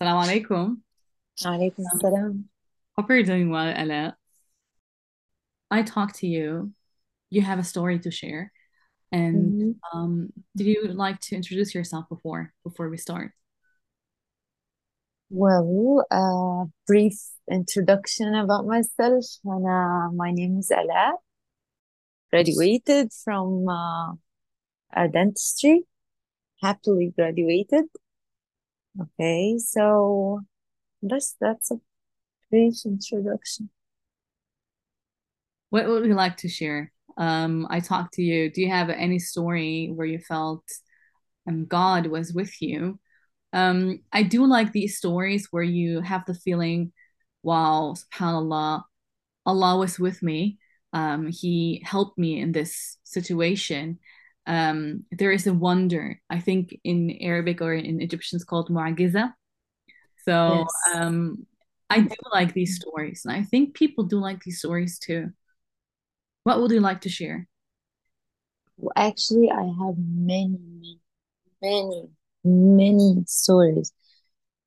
Wow. Alaikum. Alaikum. Hope you're doing well, Alaa. I talked to you. You have a story to share. And mm -hmm. um, did you like to introduce yourself before before we start? Well, a uh, brief introduction about myself. And, uh, my name is Alaa. Graduated from uh, dentistry. Happily graduated Okay, so that's that's a brief introduction. What would you like to share? Um, I talked to you. Do you have any story where you felt um, God was with you? Um, I do like these stories where you have the feeling, wow, subhanAllah, Allah was with me. Um, he helped me in this situation um, there is a wonder. I think in Arabic or in Egyptian, it's called mu'agiza. So yes. um, I do like these stories, and I think people do like these stories too. What would you like to share? Well, actually, I have many, many, many, many stories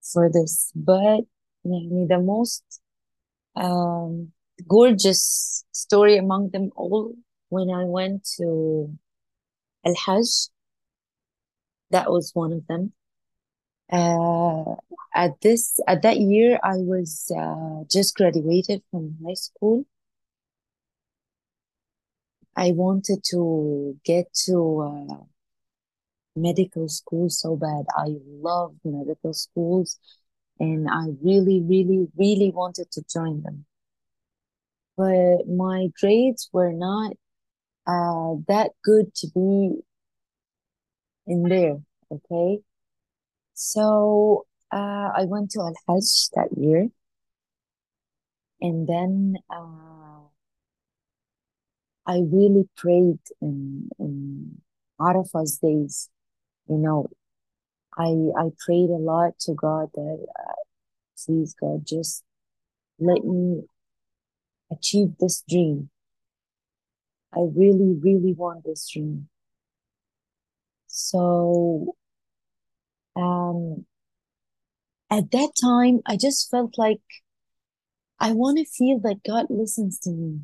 for this, but the most um, gorgeous story among them all when I went to Al Hajj. That was one of them. Uh, at this at that year, I was uh, just graduated from high school. I wanted to get to uh, medical school so bad. I love medical schools, and I really, really, really wanted to join them. But my grades were not uh, that good to be in there. Okay. So uh, I went to Al Hajj that year, and then uh, I really prayed in in Arafah's days. You know, I I prayed a lot to God that uh, please God just let me achieve this dream. I really, really want this dream. So um, at that time, I just felt like I want to feel that God listens to me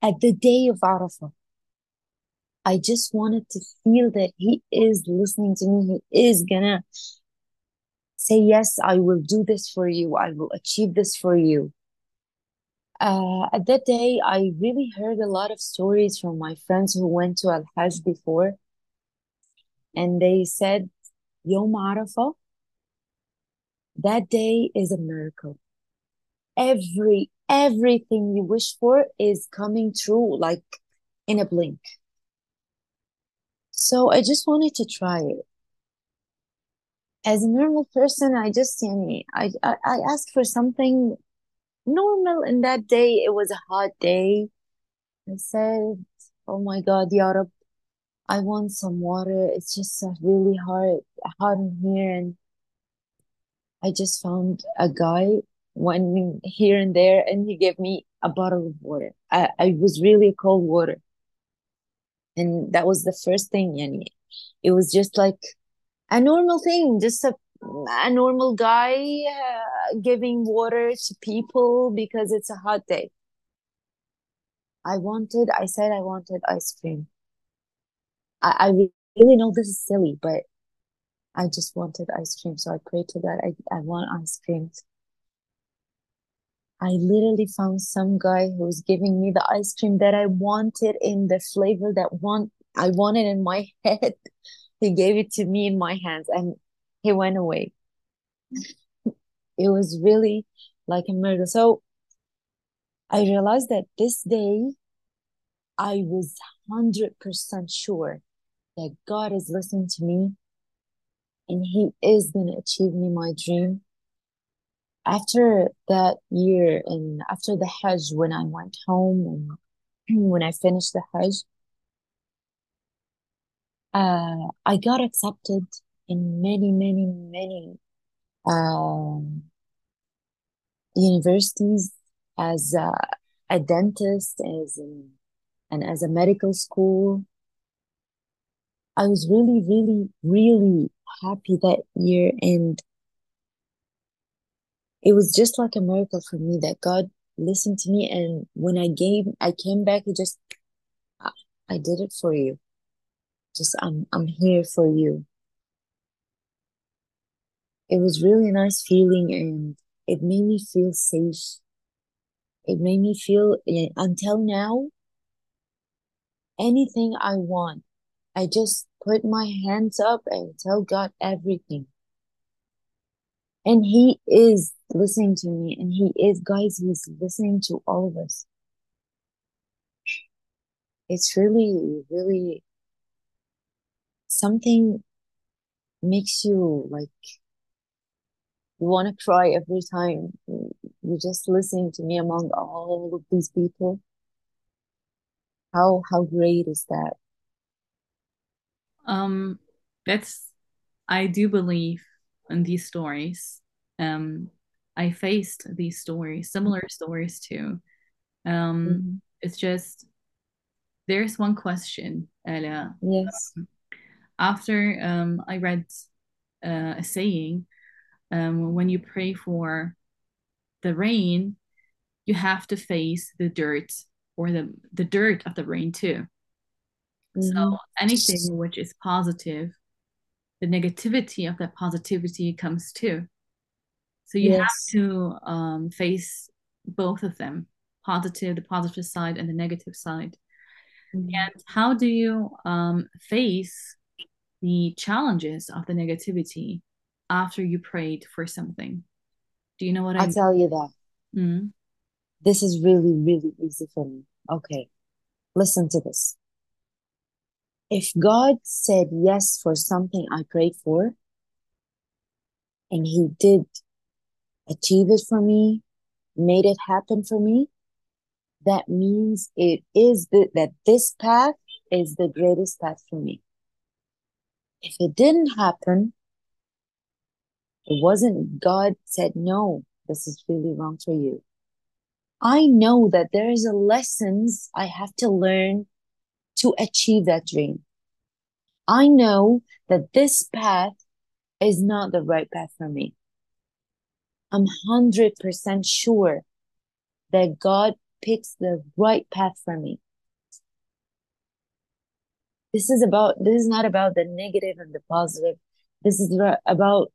at the day of Arafah. I just wanted to feel that He is listening to me. He is gonna say, Yes, I will do this for you. I will achieve this for you. Uh, at that day, I really heard a lot of stories from my friends who went to Al Hajj before, and they said, Yom Arafah, that day is a miracle. Every everything you wish for is coming true like in a blink. So I just wanted to try it. As a normal person, I just I, I I asked for something normal and that day it was a hot day. I said, Oh my God, Ya Rab, I want some water. It's just really hard hot in here and I just found a guy one here and there and he gave me a bottle of water. I, I was really cold water. And that was the first thing, yani. It was just like a normal thing, just a, a normal guy uh, giving water to people because it's a hot day. I wanted, I said I wanted ice cream. I, I really know this is silly, but I just wanted ice cream. So I prayed to God, I, I want ice cream. I literally found some guy who was giving me the ice cream that I wanted in the flavor that want I wanted in my head. He gave it to me in my hands and he went away. It was really like a miracle. So I realized that this day I was 100% sure that God is listening to me and he is going to achieve me my dream. After that year and after the Hajj, when I went home and when I finished the Hajj, uh, I got accepted in many, many, many um, universities as a, a dentist, as in, and as a medical school. I was really, really, really happy that year, and it was just like a miracle for me that God listened to me. And when I gave, I came back, He just, I, I did it for you. Just, I'm, I'm here for you. It was really a nice feeling and it made me feel safe. It made me feel, eh, until now, anything I want, I just put my hands up and tell God everything. And He is listening to me, and He is, guys, He's listening to all of us. It's really, really something makes you like you want to cry every time you're just listening to me among all of these people. How how great is that? Um, that's I do believe in these stories. Um, I faced these stories, similar stories too. Um, Mm-hmm. it's just there's one question, Alaa. Yes. After um, I read uh, a saying, um, when you pray for the rain, you have to face the dirt or the the dirt of the rain too. So Mm-hmm. anything which is positive, the negativity of that positivity comes too. So you have to um, face both of them, positive, the positive side, and the negative side. Mm-hmm. And how do you um, face the challenges of the negativity after you prayed for something? Do you know what I I mean? tell you that. Mm, This is really, really easy for me. Okay, listen to this. If God said yes for something I prayed for, and He did achieve it for me, made it happen for me, that means it is the, that this path is the greatest path for me. If it didn't happen, it wasn't God said, no, this is really wrong for you. I know that there is a lessons I have to learn to achieve that dream. I know that this path is not the right path for me. I'm 100% sure that God picks the right path for me. This is about, this is not about the negative and the positive. This is about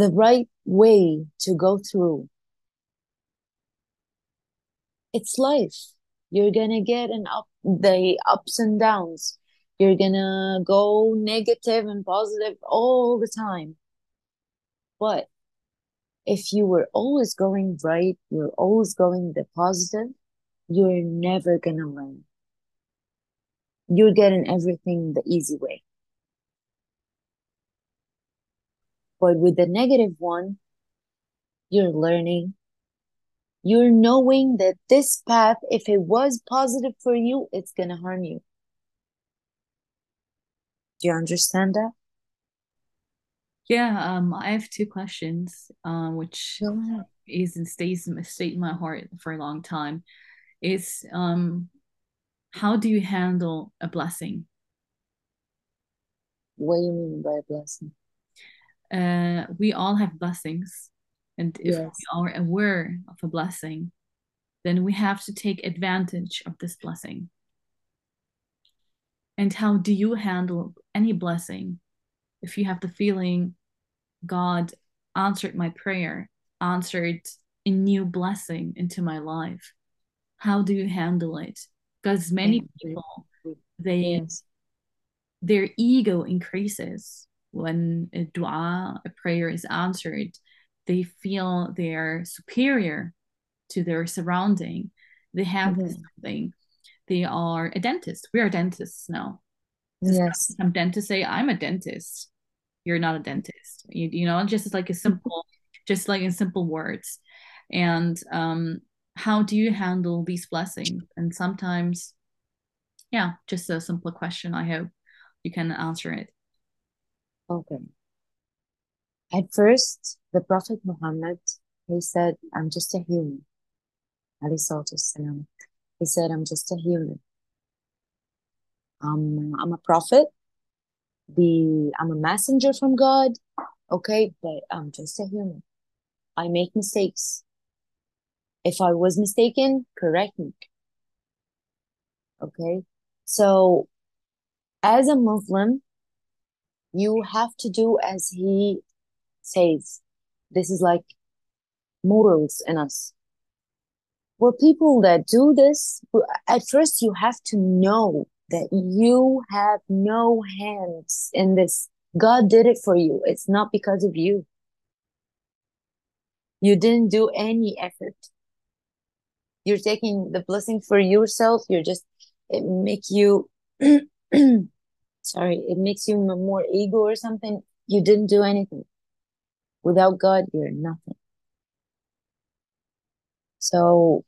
the right way to go through. It's life. You're gonna get an up, the ups and downs. You're gonna go negative and positive all the time. But if you were always going right, you're always going the positive, you're never gonna learn. You're getting everything the easy way. But with the negative one, you're learning. You're knowing that this path, if it was positive for you, it's gonna harm you. Do you understand that? yeah, um, I have two questions, um, which is and stays stayed in my heart for a long time. Is um, how do you handle a blessing? What do you mean by a blessing? Uh, we all have blessings, and if we are aware of a blessing, then we have to take advantage of this blessing. And how do you handle any blessing if you have the feeling God answered my prayer, answered a new blessing into my life? How do you handle it? Because many people, they Yes. their ego increases when a dua, a prayer is answered. They feel they're superior to their surrounding. They have Mhm. something. They are a dentist. We are dentists now. So Yes. some dentists say, I'm a dentist. You're not a dentist. You, you know, just like a simple, just like in simple words. And um, how do you handle these blessings? And sometimes, yeah, just a simple question. I hope you can answer it. Okay. At first, the Prophet Muhammad, he said, I'm just a human. salatu wassalam. He said, I'm just a human. Um, I'm a prophet. The I'm a messenger from God. Okay, but I'm just a human. I make mistakes. If I was mistaken, correct me. Okay. So, as a Muslim, you have to do as he says. This is like morals in us. For people that do this, at first you have to know that you have no hands in this. God did it for you. It's not because of you. You didn't do any effort. You're taking the blessing for yourself. You're just, it make you, sorry, it makes you more ego or something. You didn't do anything. Without God, you're nothing. So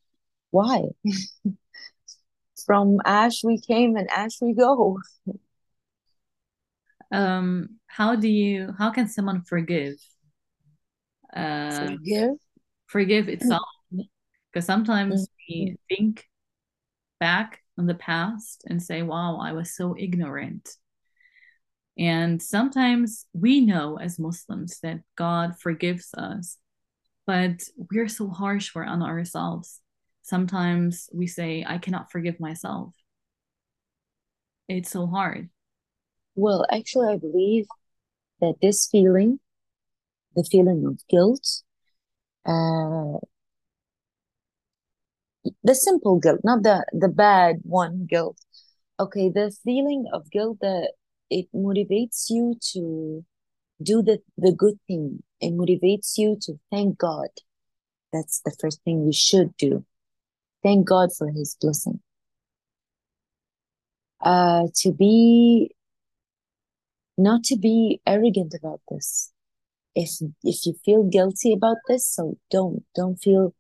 why? From ash we came and ash we go. Um, how do you how can someone forgive? Uh forgive? Forgive itself. Because sometimes mm-hmm. we think back on the past and say, wow, I was so ignorant. And sometimes we know as Muslims that God forgives us, but we're so harsh on ourselves. Sometimes we say, I cannot forgive myself. It's so hard. Well, actually, I believe that this feeling, the feeling of guilt, uh, the simple guilt, not the the bad one guilt. Okay, the feeling of guilt that it motivates you to do the, the good thing. It motivates you to thank God. That's the first thing we should do. Thank God for his blessing. Uh, to be, not to be arrogant about this. If, if you feel guilty about this, so don't, don't feel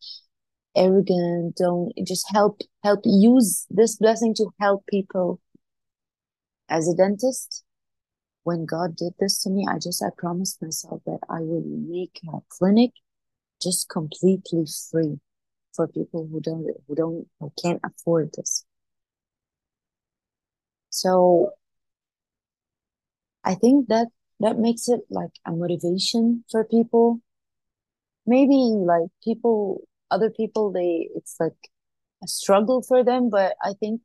arrogant. Don't just help, help use this blessing to help people as a dentist, when God did this to me, I just I promised myself that I will make my clinic just completely free for people who don't who don't who can't afford this. So I think that that makes it like a motivation for people. Maybe like people other people they it's like a struggle for them, but I think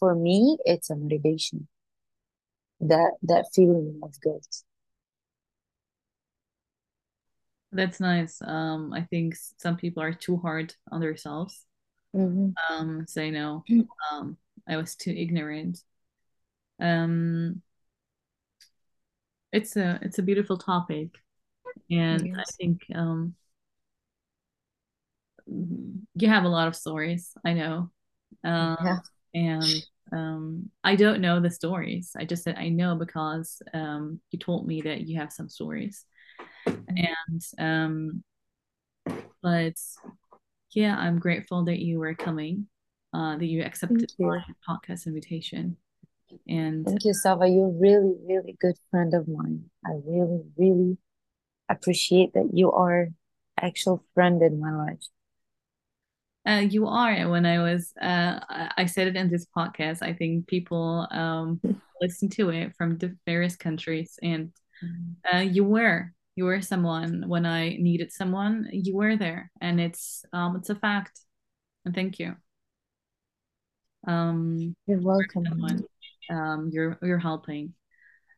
for me it's a motivation that that feeling of guilt that's nice um i think some people are too hard on themselves mm-hmm. um say no um i was too ignorant um it's a it's a beautiful topic and yes. i think um you have a lot of stories i know um yeah. and um, I don't know the stories. I just said I know because um, you told me that you have some stories, and um, but yeah, I'm grateful that you were coming, uh, that you accepted you. my podcast invitation. And thank you, Sava. You're really, really good friend of mine. I really, really appreciate that you are actual friend in my life. Uh, you are. When I was, uh, I said it in this podcast. I think people um, listen to it from various countries, and uh, you were, you were someone when I needed someone. You were there, and it's, um, it's a fact. And thank you. Um, you're welcome. um, you're you're helping,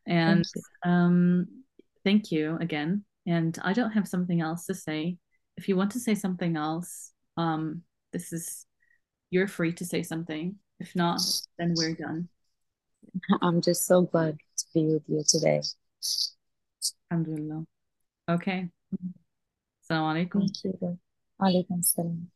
and thank you. um, thank you again. And I don't have something else to say. If you want to say something else, um, this is you're free to say something. If not, then we're done. I'm just so glad to be with you today. Alhamdulillah. Okay. Assalamu alaikum. Thank you. Alaikum salam.